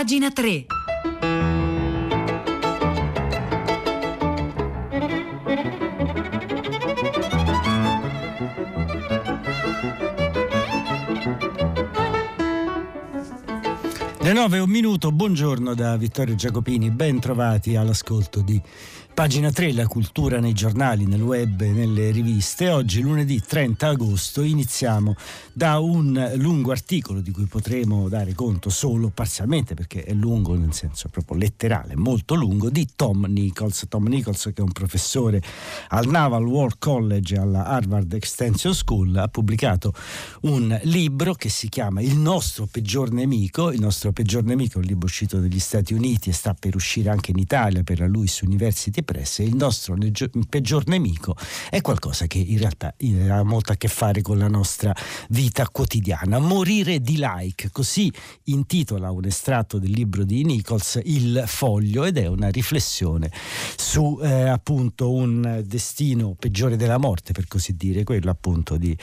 Pagina 3. Le 9 e un minuto, buongiorno da Vittorio Giacopini, ben trovati all'ascolto di Pagina 3, la cultura nei giornali, nel web e nelle riviste. Oggi, lunedì 30 agosto, iniziamo da un lungo articolo di cui potremo dare conto solo parzialmente, perché è lungo nel senso proprio letterale, molto lungo, di Tom Nichols. Tom Nichols, che è un professore al Naval War College alla Harvard Extension School, ha pubblicato un libro che si chiama Il nostro peggior nemico. Il nostro peggior nemico un libro uscito negli Stati Uniti e sta per uscire anche in Italia per la Lewis University Press, il nostro peggior nemico è qualcosa che in realtà ha molto a che fare con la nostra vita quotidiana. Morire di like, così intitola un estratto del libro di Nichols, Il foglio, ed è una riflessione su eh, appunto un destino peggiore della morte, per così dire, quello appunto di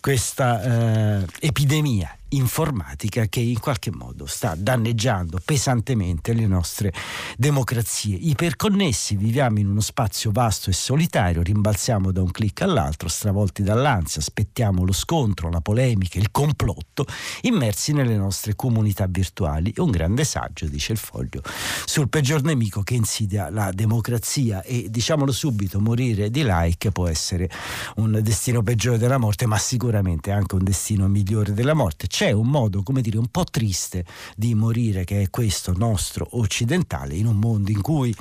questa eh, epidemia informatica che in qualche modo sta danneggiando pesantemente le nostre democrazie. Iperconnessi, viviamo in uno spazio vasto e solitario, rimbalziamo da un clic all'altro, stravolti dall'ansia, aspettiamo lo scontro, la polemica, il complotto, immersi nelle nostre comunità virtuali. Un grande saggio, dice il foglio, sul peggior nemico che insidia la democrazia e diciamolo subito, morire di like può essere un destino peggiore della morte, ma sicuramente anche un destino migliore della morte c'è un modo, come dire, un po' triste di morire, che è questo nostro occidentale, in un mondo in cui,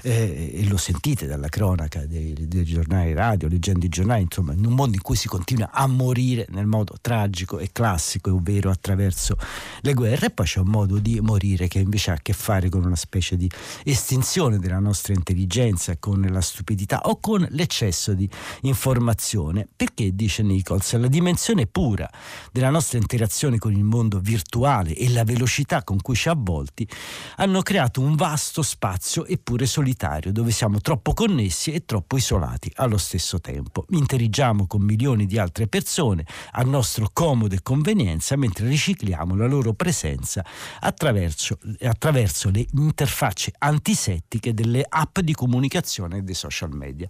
eh, e lo sentite dalla cronaca dei, dei, giornali radio, leggendo i giornali, insomma, in un mondo in cui si continua a morire nel modo tragico e classico, ovvero attraverso le guerre, e poi c'è un modo di morire che invece ha a che fare con una specie di estinzione della nostra intelligenza, con la stupidità o con l'eccesso di informazione. Perché, dice Nichols, la dimensione pura della nostra interazione interazione con il mondo virtuale e la velocità con cui ci avvolti hanno creato un vasto spazio eppure solitario dove siamo troppo connessi e troppo isolati allo stesso tempo. Interagiamo con milioni di altre persone a nostro comodo e convenienza mentre ricicliamo la loro presenza attraverso, attraverso le interfacce antisettiche delle app di comunicazione e dei social media.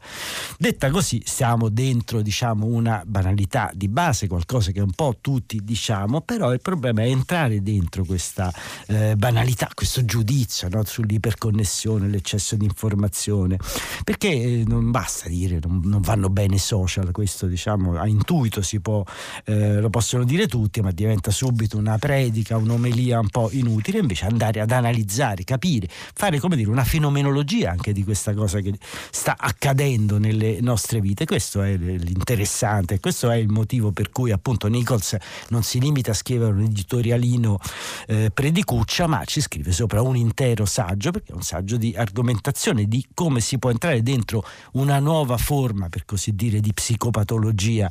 Detta così, siamo dentro diciamo, una banalità di base, qualcosa che un po' tutti diciamo diciamo, però il problema è entrare dentro questa eh, banalità, questo giudizio no? sull'iperconnessione, l'eccesso di informazione, perché eh, non basta dire non, non, vanno bene i social, questo diciamo a intuito si può, eh, lo possono dire tutti, ma diventa subito una predica, un'omelia un po' inutile, invece andare ad analizzare, capire, fare come dire una fenomenologia anche di questa cosa che sta accadendo nelle nostre vite, questo è l'interessante, questo è il motivo per cui appunto Nichols non si limita limita a scrivere un editorialino eh, predicuccia, ma ci scrive sopra un intero saggio, perché è un saggio di argomentazione di come si può entrare dentro una nuova forma, per così dire, di psicopatologia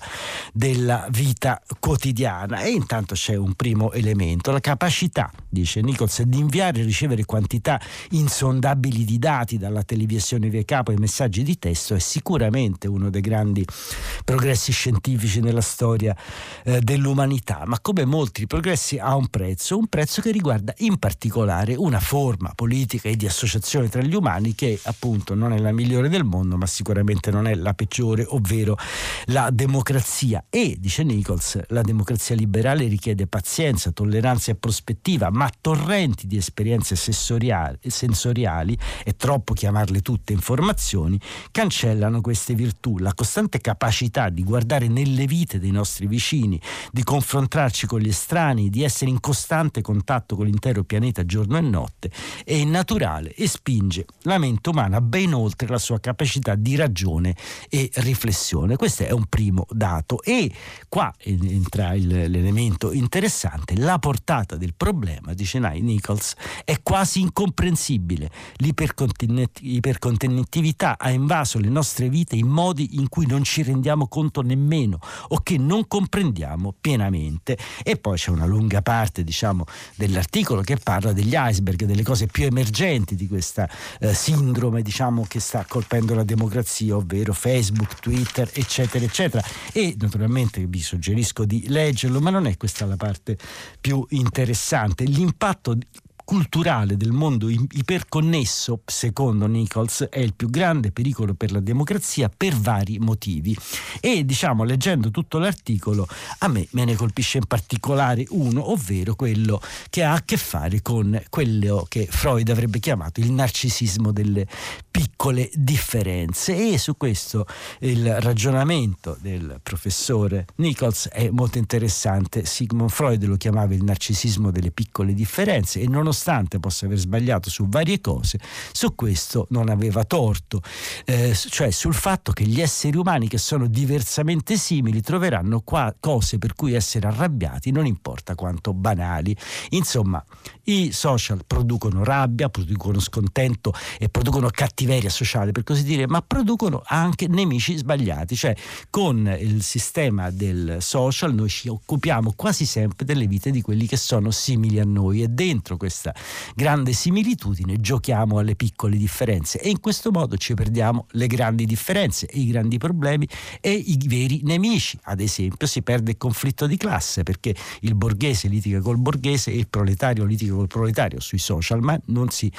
della vita quotidiana. E intanto c'è un primo elemento, la capacità, dice Nichols, di inviare e ricevere quantità insondabili di dati dalla televisione via capo ai messaggi di testo è sicuramente uno dei grandi progressi scientifici nella storia eh, dell'umanità, ma come come molti progressi ha un prezzo, un prezzo che riguarda in particolare una forma politica e di associazione tra gli umani che appunto non è la migliore del mondo, ma sicuramente non è la peggiore, ovvero la democrazia. E, dice Nichols, la democrazia liberale richiede pazienza, tolleranza e prospettiva, ma torrenti di esperienze sensoriali, è troppo chiamarle tutte informazioni, cancellano queste virtù. La costante capacità di guardare nelle vite dei nostri vicini, di confrontarci con gli estranei, di essere in costante contatto con l'intero pianeta giorno e notte, è naturale e spinge la mente umana ben oltre la sua capacità di ragione e riflessione. Questo è un primo dato e qua entra il, l'elemento interessante, la portata del problema, dice Nye Nichols, è quasi incomprensibile. L'iperconnettività ha invaso le nostre vite in modi in cui non ci rendiamo conto nemmeno o che non comprendiamo pienamente e poi c'è una lunga parte diciamo, dell'articolo che parla degli iceberg, delle cose più emergenti di questa eh, sindrome diciamo, che sta colpendo la democrazia, ovvero Facebook, Twitter, eccetera, eccetera. E naturalmente vi suggerisco di leggerlo, ma non è questa la parte più interessante. L'impatto culturale del mondo iperconnesso, secondo Nichols, è il più grande pericolo per la democrazia per vari motivi. E diciamo, leggendo tutto l'articolo, a me me ne colpisce in particolare uno, ovvero quello che ha a che fare con quello che Freud avrebbe chiamato il narcisismo delle piccole differenze. E su questo il ragionamento del professore Nichols è molto interessante. Sigmund Freud lo chiamava il narcisismo delle piccole differenze e nonostante possa aver sbagliato su varie cose, su questo non aveva torto, eh, cioè sul fatto che gli esseri umani che sono diversamente simili troveranno qua cose per cui essere arrabbiati, non importa quanto banali. Insomma, i social producono rabbia, producono scontento e producono cattiveria sociale, per così dire, ma producono anche nemici sbagliati, cioè con il sistema del social noi ci occupiamo quasi sempre delle vite di quelli che sono simili a noi e dentro questa grande similitudine giochiamo alle piccole differenze e in questo modo ci perdiamo le grandi differenze i grandi problemi e i veri nemici. Ad esempio si perde il conflitto di classe perché il borghese litiga col borghese e il proletario litiga col proletario sui social, ma non si,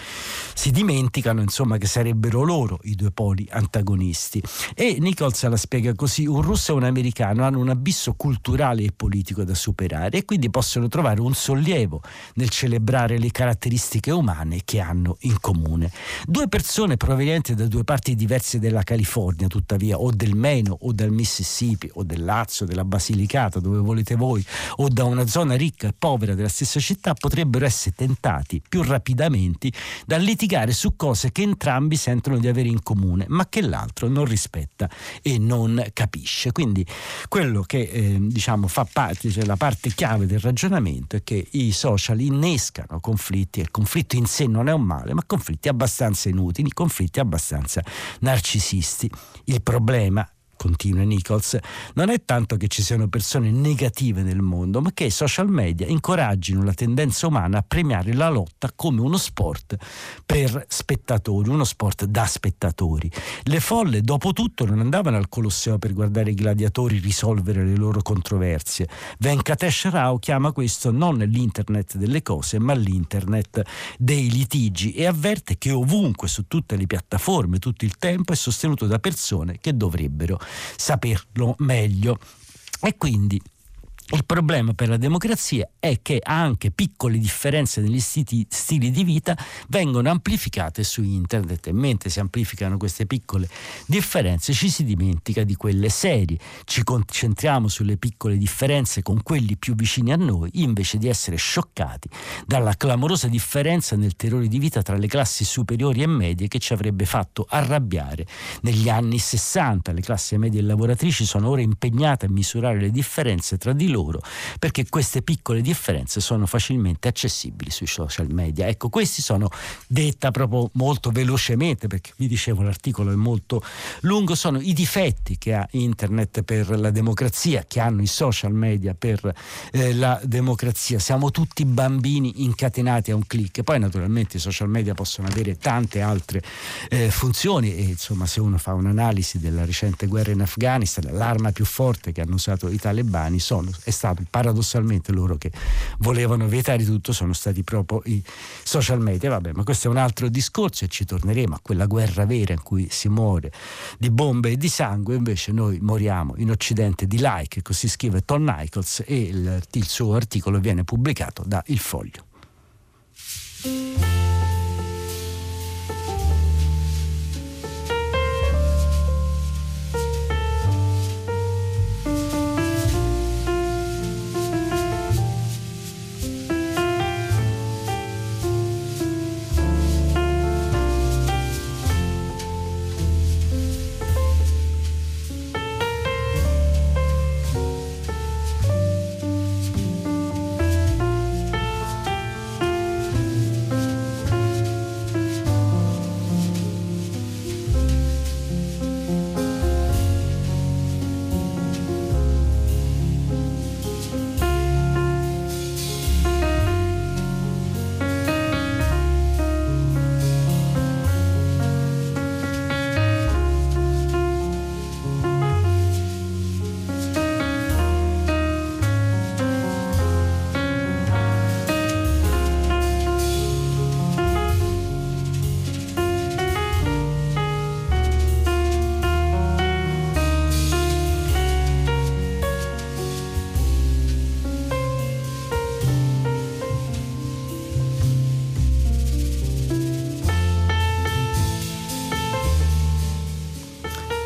si dimenticano insomma che sarebbero loro i due poli antagonisti. E Nichols la spiega così, un russo e un americano hanno un abisso culturale e politico da superare e quindi possono trovare un sollievo nel celebrare le caratteristiche umane che hanno in comune. Due persone provenienti da due parti diverse della California, tuttavia, o del Maine o dal Mississippi o del Lazio, della Basilicata, dove volete voi, o da una zona ricca e povera della stessa città, potrebbero essere tentati più rapidamente da litigare su cose che entrambi sentono di avere in comune, ma che l'altro non rispetta e non capisce. Quindi quello che eh, diciamo fa parte, cioè la parte chiave del ragionamento è che i social innescano conflitti e il conflitto in sé non è un male, ma conflitti abbastanza inutili, conflitti abbastanza narcisisti. Il problema continua Nichols, non è tanto che ci siano persone negative nel mondo, ma che i social media incoraggino la tendenza umana a premiare la lotta come uno sport per spettatori, uno sport da spettatori. Le folle, dopo tutto, non andavano al Colosseo per guardare i gladiatori risolvere le loro controversie. Venkatesh Rao chiama questo non l'internet delle cose, ma l'internet dei litigi e avverte che ovunque, su tutte le piattaforme, tutto il tempo, è sostenuto da persone che dovrebbero saperlo meglio. E quindi il problema per la democrazia è che anche piccole differenze negli stili, stili, di vita vengono amplificate su internet e mentre si amplificano queste piccole differenze ci si dimentica di quelle serie, ci concentriamo sulle piccole differenze con quelli più vicini a noi invece di essere scioccati dalla clamorosa differenza nel terrore di vita tra le classi superiori e medie che ci avrebbe fatto arrabbiare negli anni 60. Le classi medie e lavoratrici sono ora impegnate a misurare le differenze tra di loro loro, perché queste piccole differenze sono facilmente accessibili sui social media. Ecco, questi sono detta proprio molto velocemente, perché vi dicevo l'articolo è molto lungo, sono i difetti che ha internet per la democrazia, che hanno i social media per eh, la democrazia. Siamo tutti bambini incatenati a un clic. Poi naturalmente i social media possono avere tante altre eh, funzioni e insomma se uno fa un'analisi della recente guerra in Afghanistan, l'arma più forte che hanno usato i talebani sono è stato paradossalmente loro che volevano vietare tutto, sono stati proprio i social media. Vabbè, ma questo è un altro discorso e ci torneremo a quella guerra vera in cui si muore di bombe e di sangue, invece noi moriamo in Occidente di like, così scrive Tom Nichols e il, il suo articolo viene pubblicato da Il Foglio.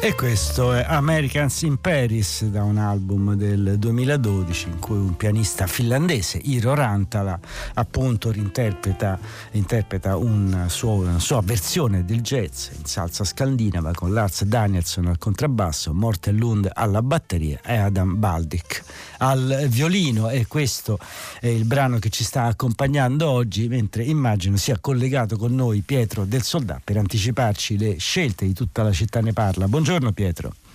E questo è Americans in Paris da un album del 2012 in cui un pianista finlandese, Iro Rantala, appunto interpreta, interpreta una, sua, una sua versione del jazz in salsa scandinava con Lars Danielson al contrabbasso, Morten Lund alla batteria e Adam Baldic al violino e questo è il brano che ci sta accompagnando oggi mentre immagino sia collegato con noi Pietro del Soldà per anticiparci le scelte di tutta la città ne parla. Buongiorno Buongiorno Pietro.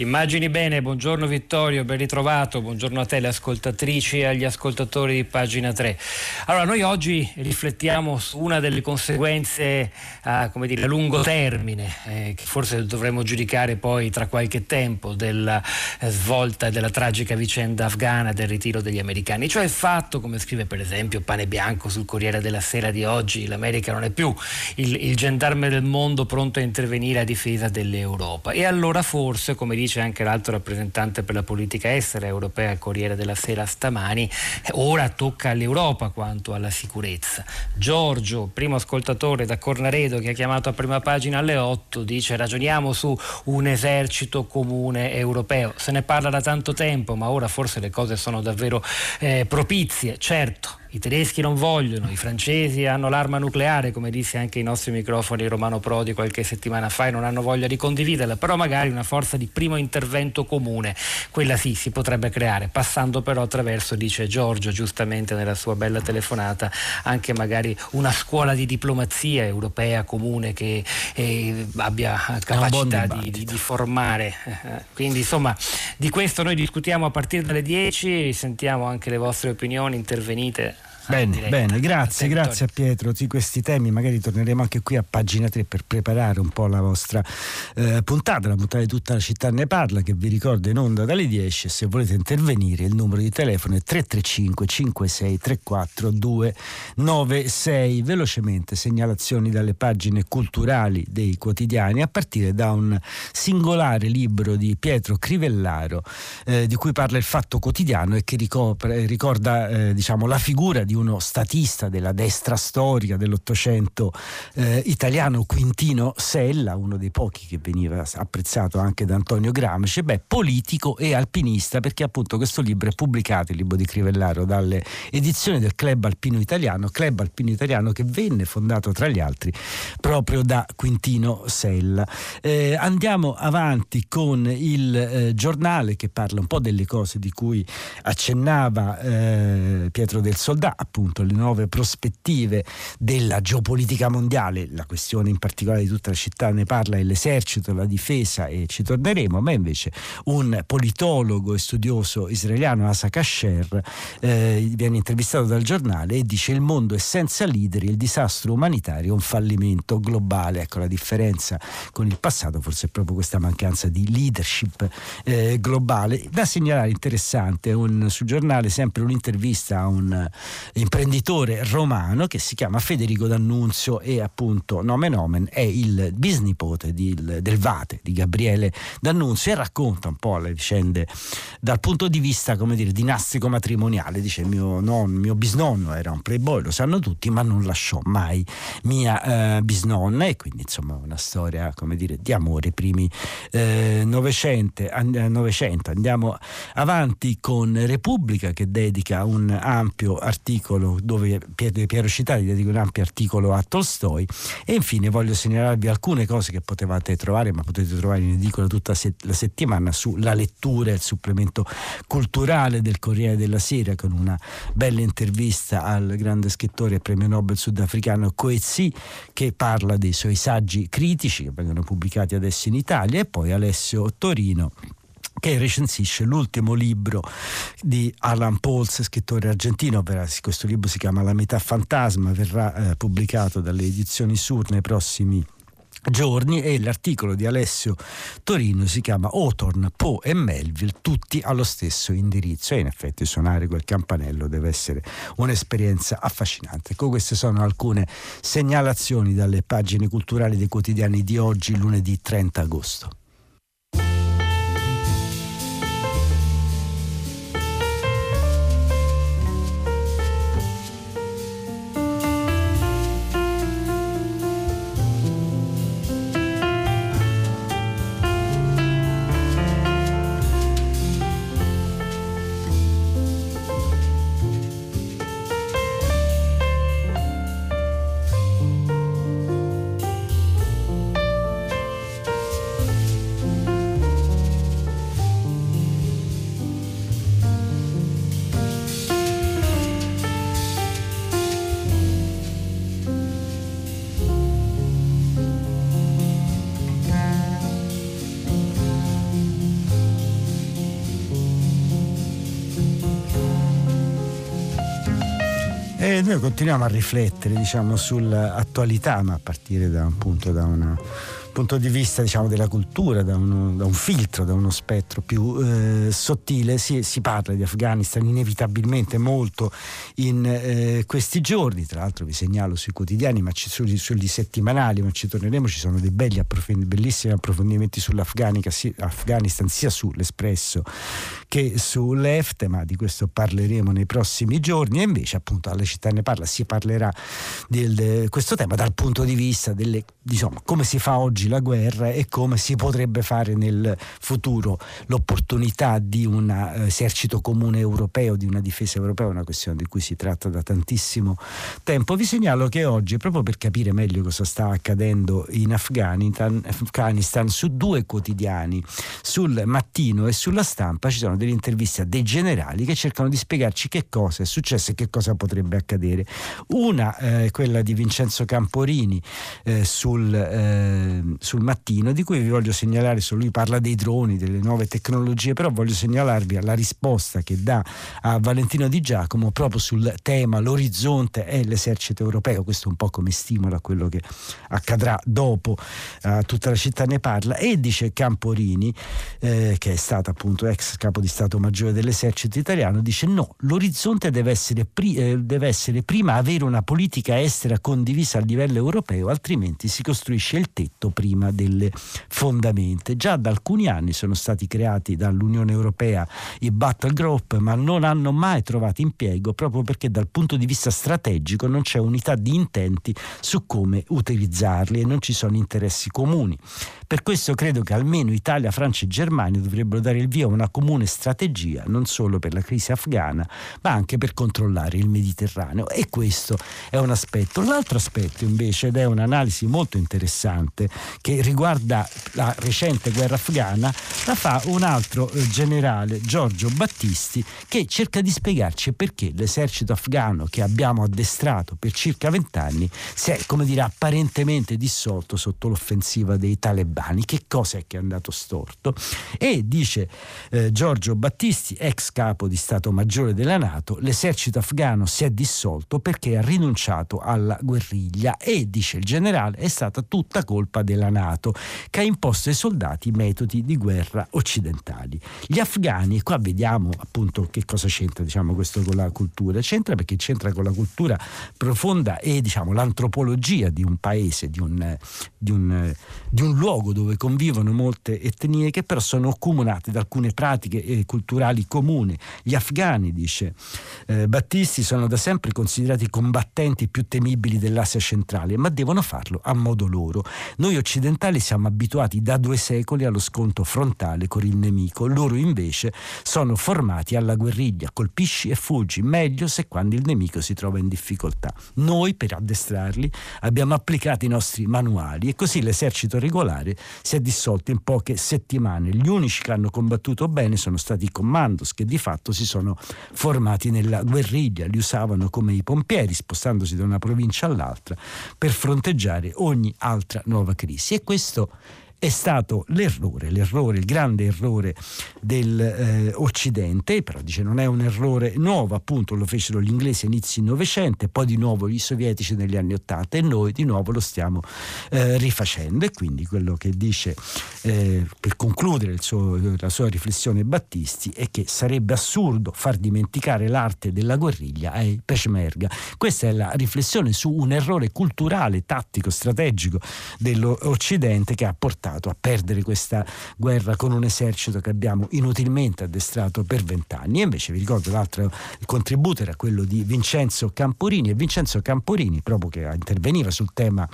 Immagini bene, buongiorno Vittorio, ben ritrovato, buongiorno a te, le ascoltatrici e agli ascoltatori di pagina 3. Allora, noi oggi riflettiamo su una delle conseguenze a, dire, a lungo termine, eh, che forse dovremmo giudicare poi tra qualche tempo, della eh, svolta della tragica vicenda afghana del ritiro degli americani, cioè il fatto, come scrive per esempio Pane Bianco sul Corriere della Sera di oggi, l'America non è più il, il gendarme del mondo pronto a intervenire a difesa dell'Europa. E allora forse, come dice dice anche l'alto rappresentante per la politica estera europea al Corriere della Sera stamani, ora tocca all'Europa quanto alla sicurezza. Giorgio, primo ascoltatore da Cornaredo che ha chiamato a prima pagina alle 8, dice ragioniamo su un esercito comune europeo. Se ne parla da tanto tempo, ma ora forse le cose sono davvero eh, propizie. Certo, i tedeschi non vogliono, i francesi hanno l'arma nucleare, come disse anche i nostri microfoni Romano Prodi qualche settimana fa e non hanno voglia di condividerla, però magari una forza di primo intervento comune, quella sì si potrebbe creare, passando però attraverso, dice Giorgio giustamente nella sua bella telefonata, anche magari una scuola di diplomazia europea comune che eh, abbia capacità di, di, di, formare. Quindi insomma di questo noi discutiamo a partire dalle 10, sentiamo anche le vostre opinioni, intervenite Bene, bene, grazie, grazie a Pietro di questi temi. Magari torneremo anche qui a pagina 3 per preparare un po' la vostra eh, puntata, la puntata di tutta la città ne parla, che vi ricordo in onda dalle 10 e se volete intervenire il numero di telefono è 335 56 34 296. Velocemente segnalazioni dalle pagine culturali dei quotidiani a partire da un singolare libro di Pietro Crivellaro eh, di cui parla il Fatto Quotidiano e che ricopre, ricorda eh, diciamo, la figura di uno statista della destra storica dell'Ottocento eh, italiano, Quintino Sella, uno dei pochi che veniva apprezzato anche da Antonio Gramsci, beh, politico e alpinista, perché appunto questo libro è pubblicato, il libro di Crivellaro, dalle edizioni del Club Alpino Italiano, Club Alpino Italiano che venne fondato tra gli altri proprio da Quintino Sella. Eh, andiamo avanti con il eh, giornale che parla un po' delle cose di cui accennava eh, Pietro del Soldà, appunto le nuove prospettive della geopolitica mondiale, la questione in particolare di tutta la città ne parla è l'esercito, la difesa e ci torneremo, ma invece un politologo e studioso israeliano, Asa Kasher, eh, viene intervistato dal giornale e dice il mondo è senza leader, il disastro umanitario è un fallimento globale. Ecco la differenza con il passato, forse è proprio questa mancanza di leadership eh, globale. Da segnalare interessante un, sul giornale sempre un'intervista a un imprenditore romano che si chiama Federico D'Annunzio e appunto nomen omen è il bisnipote di, del Vate di Gabriele D'Annunzio e racconta un po' le vicende dal punto di vista come dire dinastico matrimoniale. Dice mio, non, mio bisnonno era un playboy lo sanno tutti ma non lasciò mai mia eh, bisnonna. E quindi insomma una storia come dire di amore. Primi eh, novecento andiamo avanti con Repubblica che dedica un ampio articolo articolo dove Piero Citati dedica un ampio articolo a Tolstoi. E infine voglio segnalarvi alcune cose che potevate trovare ma potete trovare in edicola tutta la settimana sulla lettura il supplemento culturale del Corriere della Sera con una bella intervista al grande scrittore e premio Nobel sudafricano Coetzee che parla dei suoi saggi critici che vengono pubblicati adesso in Italia e poi Alessio Torino che recensisce l'ultimo libro di Alan Pauls, scrittore argentino, questo libro si chiama La metà fantasma, verrà eh, pubblicato dalle edizioni Sur nei prossimi giorni e l'articolo di Alessio Torino si chiama Otorn, Poe e Melville tutti allo stesso indirizzo e in effetti suonare quel campanello deve essere un'esperienza affascinante. Ecco, queste sono alcune segnalazioni dalle pagine culturali dei quotidiani di oggi, lunedì 30 agosto. Noi continuiamo a riflettere diciamo, sull'attualità, ma a partire da un punto, da una punto di vista diciamo, della cultura, da, uno, da, un filtro, da uno spettro più eh, sottile, si, si, parla di Afghanistan inevitabilmente molto in eh, questi giorni, tra l'altro vi segnalo sui quotidiani, ma ci, sugli, sugli settimanali, ma ci torneremo, ci sono dei belli approfondi, bellissimi approfondimenti sull'Afghanistan, sia sull'Espresso che sull'EFT, ma di questo parleremo nei prossimi giorni. E invece appunto alla città ne parla, si parlerà di questo tema dal punto di vista delle, diciamo, come si fa oggi la guerra e come si potrebbe fare nel futuro. L'opportunità di un uh, esercito comune europeo, di una difesa europea, è una questione di cui si tratta da tantissimo tempo. Vi segnalo che oggi, proprio per capire meglio cosa sta accadendo in Afghanistan, Afghanistan su due quotidiani, sul mattino e sulla stampa, ci sono delle interviste a dei generali che cercano di spiegarci che cosa è successo e che cosa potrebbe accadere. Una eh, quella di Vincenzo Camporini eh, sul eh, sul mattino, di cui vi voglio segnalare, solo lui parla dei droni, delle nuove tecnologie, però voglio segnalarvi la risposta che dà a Valentino Di Giacomo proprio sul tema l'orizzonte è l'esercito europeo, questo un po' come stimola quello che accadrà dopo, uh, tutta la città ne parla, e dice Camporini, eh, che è stato appunto ex capo di Stato Maggiore dell'esercito italiano, dice no, l'orizzonte deve essere, pri- eh, deve essere prima avere una politica estera condivisa a livello europeo, altrimenti si costruisce il tetto prima delle fondamenta. Già da alcuni anni sono stati creati dall'Unione Europea i battle group, ma non hanno mai trovato impiego proprio perché dal punto di vista strategico non c'è unità di intenti su come utilizzarli e non ci sono interessi comuni. Per questo credo che almeno Italia, Francia e Germania dovrebbero dare il via a una comune strategia, non solo per la crisi afghana, ma anche per controllare il Mediterraneo. E questo è un aspetto. L'altro aspetto invece, ed è un'analisi molto interessante, che riguarda la recente guerra afghana, la fa un altro eh, generale, Giorgio Battisti, che cerca di spiegarci perché l'esercito afghano che abbiamo addestrato per circa vent'anni si è, come dire, apparentemente dissolto sotto l'offensiva dei talebani talebani. Che cosa è che è andato storto? E dice eh, Giorgio Battisti, ex capo di Stato Maggiore della Nato, l'esercito afghano si è dissolto perché ha rinunciato alla guerriglia e, dice il generale, è stata tutta colpa della Nato che ha imposto ai soldati metodi di guerra occidentali. Gli afghani, qua vediamo appunto che cosa c'entra diciamo, questo con la cultura, c'entra perché c'entra con la cultura profonda e diciamo, l'antropologia di un paese, di un, di un, di un luogo luogo dove convivono molte etnie che però sono accomunate da alcune pratiche eh, culturali comuni. Gli afghani, dice eh, Battisti, sono da sempre considerati i combattenti più temibili dell'Asia centrale, ma devono farlo a modo loro. Noi occidentali siamo abituati da due secoli allo scontro frontale con il nemico, loro invece sono formati alla guerriglia, colpisci e fuggi, meglio se quando il nemico si trova in difficoltà. Noi, per addestrarli, abbiamo applicato i nostri manuali e così l'esercito regolare si è dissolto in poche settimane. Gli unici che hanno combattuto bene sono stati i commandos che di fatto si sono formati nella guerriglia, li usavano come i pompieri spostandosi da una provincia all'altra per fronteggiare ogni altra nuova crisi e questo è stato l'errore, l'errore, il grande errore dell'Occidente, eh, però dice non è un errore nuovo, appunto lo fecero gli inglesi a inizio Novecento poi di nuovo i sovietici negli anni Ottanta e noi di nuovo lo stiamo eh, rifacendo e quindi quello che dice eh, per concludere suo, la sua riflessione Battisti è che sarebbe assurdo far dimenticare l'arte della guerriglia ai Peshmerga. Questa è la riflessione su un errore culturale, tattico, strategico dell'Occidente che ha portato portato a perdere questa guerra con un esercito che abbiamo inutilmente addestrato per vent'anni. E invece vi ricordo l'altro contributo era quello di Vincenzo Camporini e Vincenzo Camporini, proprio che interveniva sul tema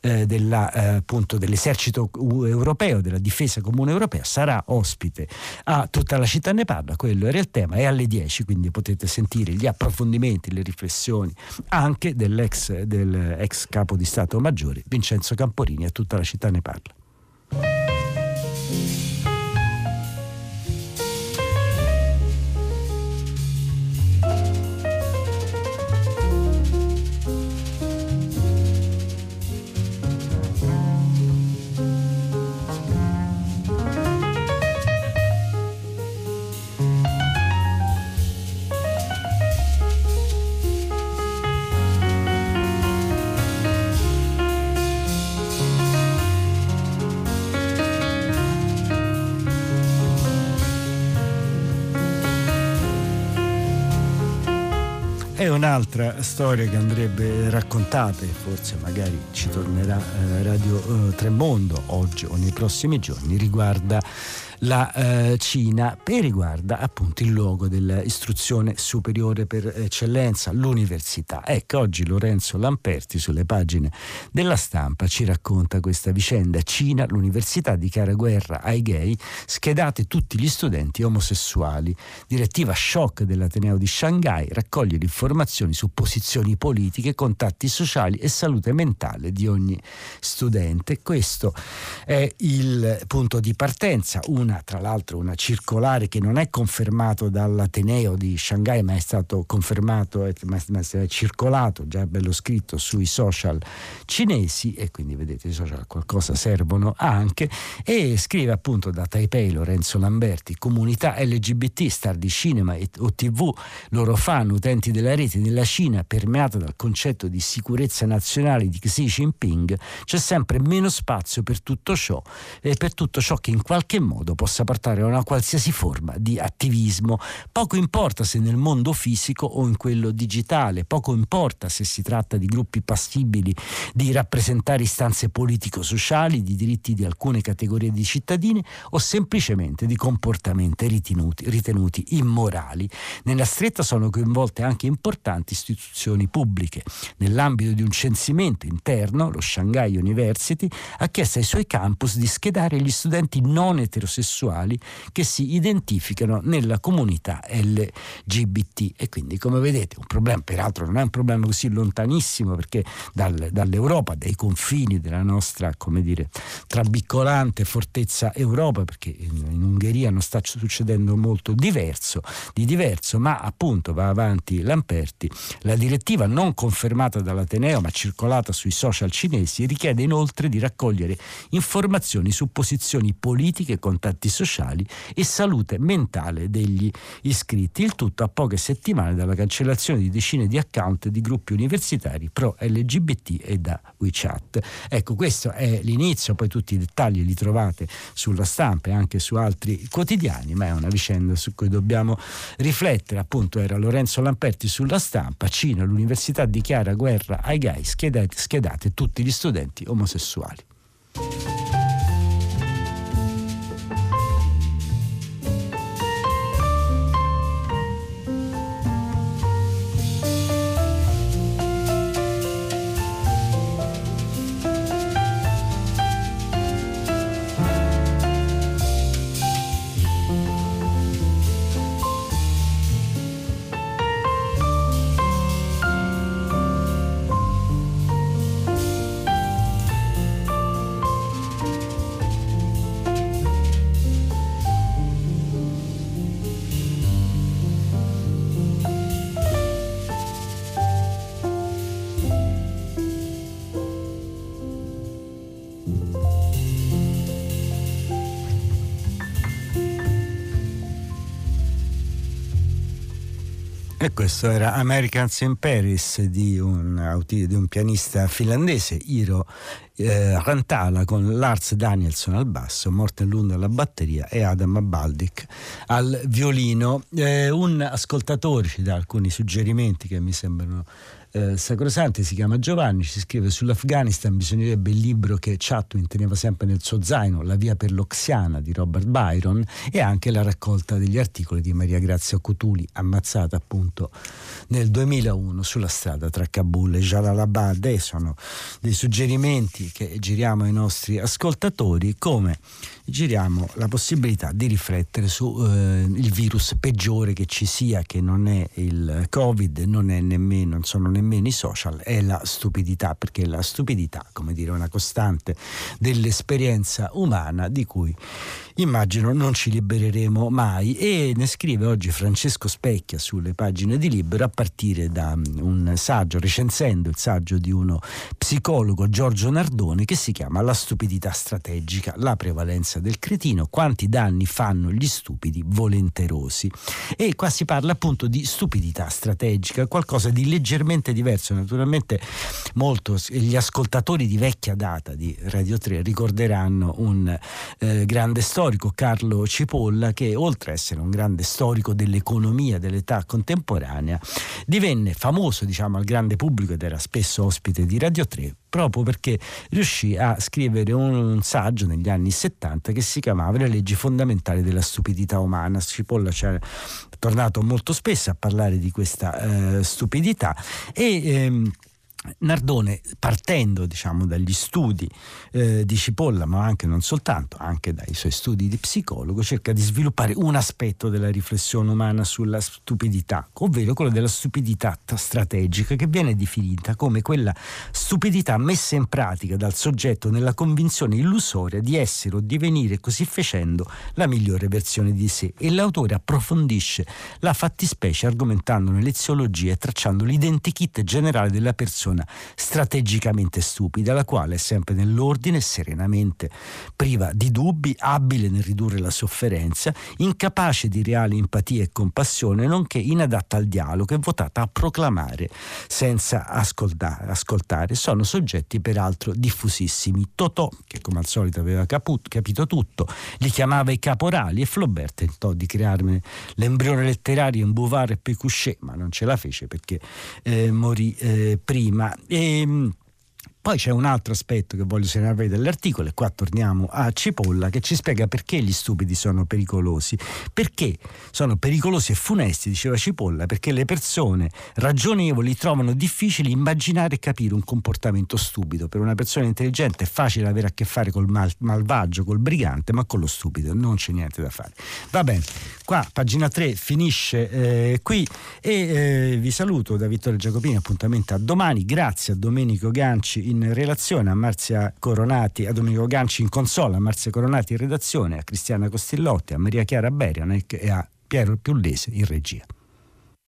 eh, della, eh, appunto, dell'esercito europeo, della difesa comune europea, sarà ospite a tutta la città ne parla, quello era il tema, è alle 10, quindi potete sentire gli approfondimenti, le riflessioni anche dell'ex, dell'ex capo di Stato Maggiore Vincenzo Camporini a tutta la città ne parla. you. È un'altra storia che andrebbe raccontata e forse magari ci tornerà eh, Radio eh, Tremondo oggi o nei prossimi giorni, riguarda la eh, Cina e riguarda appunto il luogo dell'istruzione superiore per eccellenza, l'università. Ecco, oggi Lorenzo Lamperti sulle pagine della stampa ci racconta questa vicenda. Cina, l'università dichiara guerra ai gay, schedate tutti gli studenti omosessuali. Direttiva shock dell'Ateneo di Shanghai raccoglie informazioni su posizioni politiche, contatti sociali e salute mentale di ogni studente. Questo è il punto di partenza, una una, tra l'altro una circolare che non è confermato dall'Ateneo di Shanghai ma è stato confermato, ma è circolato, già bello scritto sui social cinesi e quindi vedete i social qualcosa servono anche e scrive appunto da Taipei Lorenzo Lamberti, comunità LGBT, star di cinema o tv, loro fan, utenti della rete nella Cina permeata dal concetto di sicurezza nazionale di Xi Jinping, c'è sempre meno spazio per tutto ciò e per tutto ciò che in qualche modo possa portare a una qualsiasi forma di attivismo. Poco importa se nel mondo fisico o in quello digitale, poco importa se si tratta di gruppi passibili di rappresentare istanze politico-sociali, di diritti di alcune categorie di cittadini o semplicemente di comportamenti ritenuti, ritenuti immorali. Nella stretta sono coinvolte anche importanti istituzioni pubbliche. Nell'ambito di un censimento interno, lo Shanghai University ha chiesto ai suoi campus di schedare gli studenti non eterosessuali omosessuali che si identificano nella comunità LGBT e quindi come vedete un problema peraltro non è un problema così lontanissimo perché dal, dall'Europa, dai confini della nostra come dire trabiccolante fortezza Europa perché in, in Ungheria non sta succedendo molto diverso di diverso ma appunto va avanti Lamperti. La direttiva non confermata dall'Ateneo ma circolata sui social cinesi richiede inoltre di raccogliere informazioni su posizioni politiche, contatti diritti sociali e salute mentale degli iscritti. Il tutto a poche settimane dalla cancellazione di decine di account di gruppi universitari pro LGBT e da WeChat. Ecco, questo è l'inizio, poi tutti i dettagli li trovate sulla stampa e anche su altri quotidiani, ma è una vicenda su cui dobbiamo riflettere. Appunto era Lorenzo Lamperti sulla stampa, Cina, l'università dichiara guerra ai gay, schedate, schedate tutti gli studenti omosessuali. E questo era Americans in Paris di un, di un pianista finlandese, Iro eh, Rantala, con Lars Danielson al basso, Morten Lund alla batteria e Adam Baldic al violino. Eh, un ascoltatore ci dà alcuni suggerimenti che mi sembrano eh, sacrosanti, si chiama Giovanni, ci scrive sull'Afghanistan bisognerebbe il libro che Chatwin teneva sempre nel suo zaino, La via per l'Oxiana di Robert Byron e anche la raccolta degli articoli di Maria Grazia Cutuli, ammazzata appunto nel 2001 sulla strada tra Kabul e Jalalabad. E sono dei suggerimenti che giriamo ai nostri ascoltatori come giriamo la possibilità di riflettere sul eh, virus peggiore che ci sia, che non è il Covid, non, è nemmeno, non sono nemmeno i social, è la stupidità, perché la stupidità, come dire, è una costante dell'esperienza umana di cui immagino non ci libereremo mai. E ne scrive oggi Francesco Specchia sulle pagine di Libero a partire da mm, un saggio, recensendo il saggio di uno psicologo Giorgio Nardone che si chiama La stupidità strategica, la prevalenza del cretino, quanti danni fanno gli stupidi volenterosi e qua si parla appunto di stupidità strategica, qualcosa di leggermente diverso. Naturalmente molto gli ascoltatori di vecchia data di Radio 3 ricorderanno un eh, grande storico, Carlo Cipolla, che oltre a essere un grande storico dell'economia dell'età contemporanea, divenne famoso diciamo, al grande pubblico ed era spesso ospite di Radio 3 proprio perché riuscì a scrivere un, un, saggio negli anni 70 che si chiamava Le leggi fondamentali della stupidità umana. Cipolla c'è tornato molto spesso a parlare di questa eh, stupidità e ehm, Nardone, partendo diciamo, dagli studi eh, di Cipolla, ma anche non soltanto, anche dai suoi studi di psicologo, cerca di sviluppare un aspetto della riflessione umana sulla stupidità, ovvero quello della stupidità strategica, che viene definita come quella stupidità messa in pratica dal soggetto nella convinzione illusoria di essere o divenire così facendo la migliore versione di sé. E l'autore approfondisce la fattispecie argomentando l'eziologia e tracciando l'identikit generale della persona persona strategicamente stupida, la quale è sempre nell'ordine, serenamente priva di dubbi, abile nel ridurre la sofferenza, incapace di reale empatia e compassione, nonché inadatta al dialogo e votata a proclamare senza ascoltare. Sono soggetti peraltro diffusissimi. Totò, che come al solito aveva caput, capito tutto, li chiamava i caporali e Flaubert tentò di crearne l'embrione letterario in Bouvard e Pécuchet, ma non ce la fece perché eh, morì eh, prima ma ehm, poi c'è un altro aspetto che voglio segnalare dell'articolo, e qua torniamo a Cipolla, che ci spiega perché gli stupidi sono pericolosi. Perché sono pericolosi e funesti, diceva Cipolla, perché le persone ragionevoli trovano difficile immaginare e capire un comportamento stupido. Per una persona intelligente è facile avere a che fare col mal- malvagio, col brigante, ma con lo stupido non c'è niente da fare. Va bene, qua pagina 3 finisce eh, qui e eh, vi saluto da Vittorio Giacopini, appuntamento a domani. Grazie a Domenico Ganci in relazione a Marzia Coronati, a Domenico Ganci in consola, a Marzia Coronati in redazione, a Cristiana Costillotti, a Maria Chiara Berian e a Piero Piullese in regia.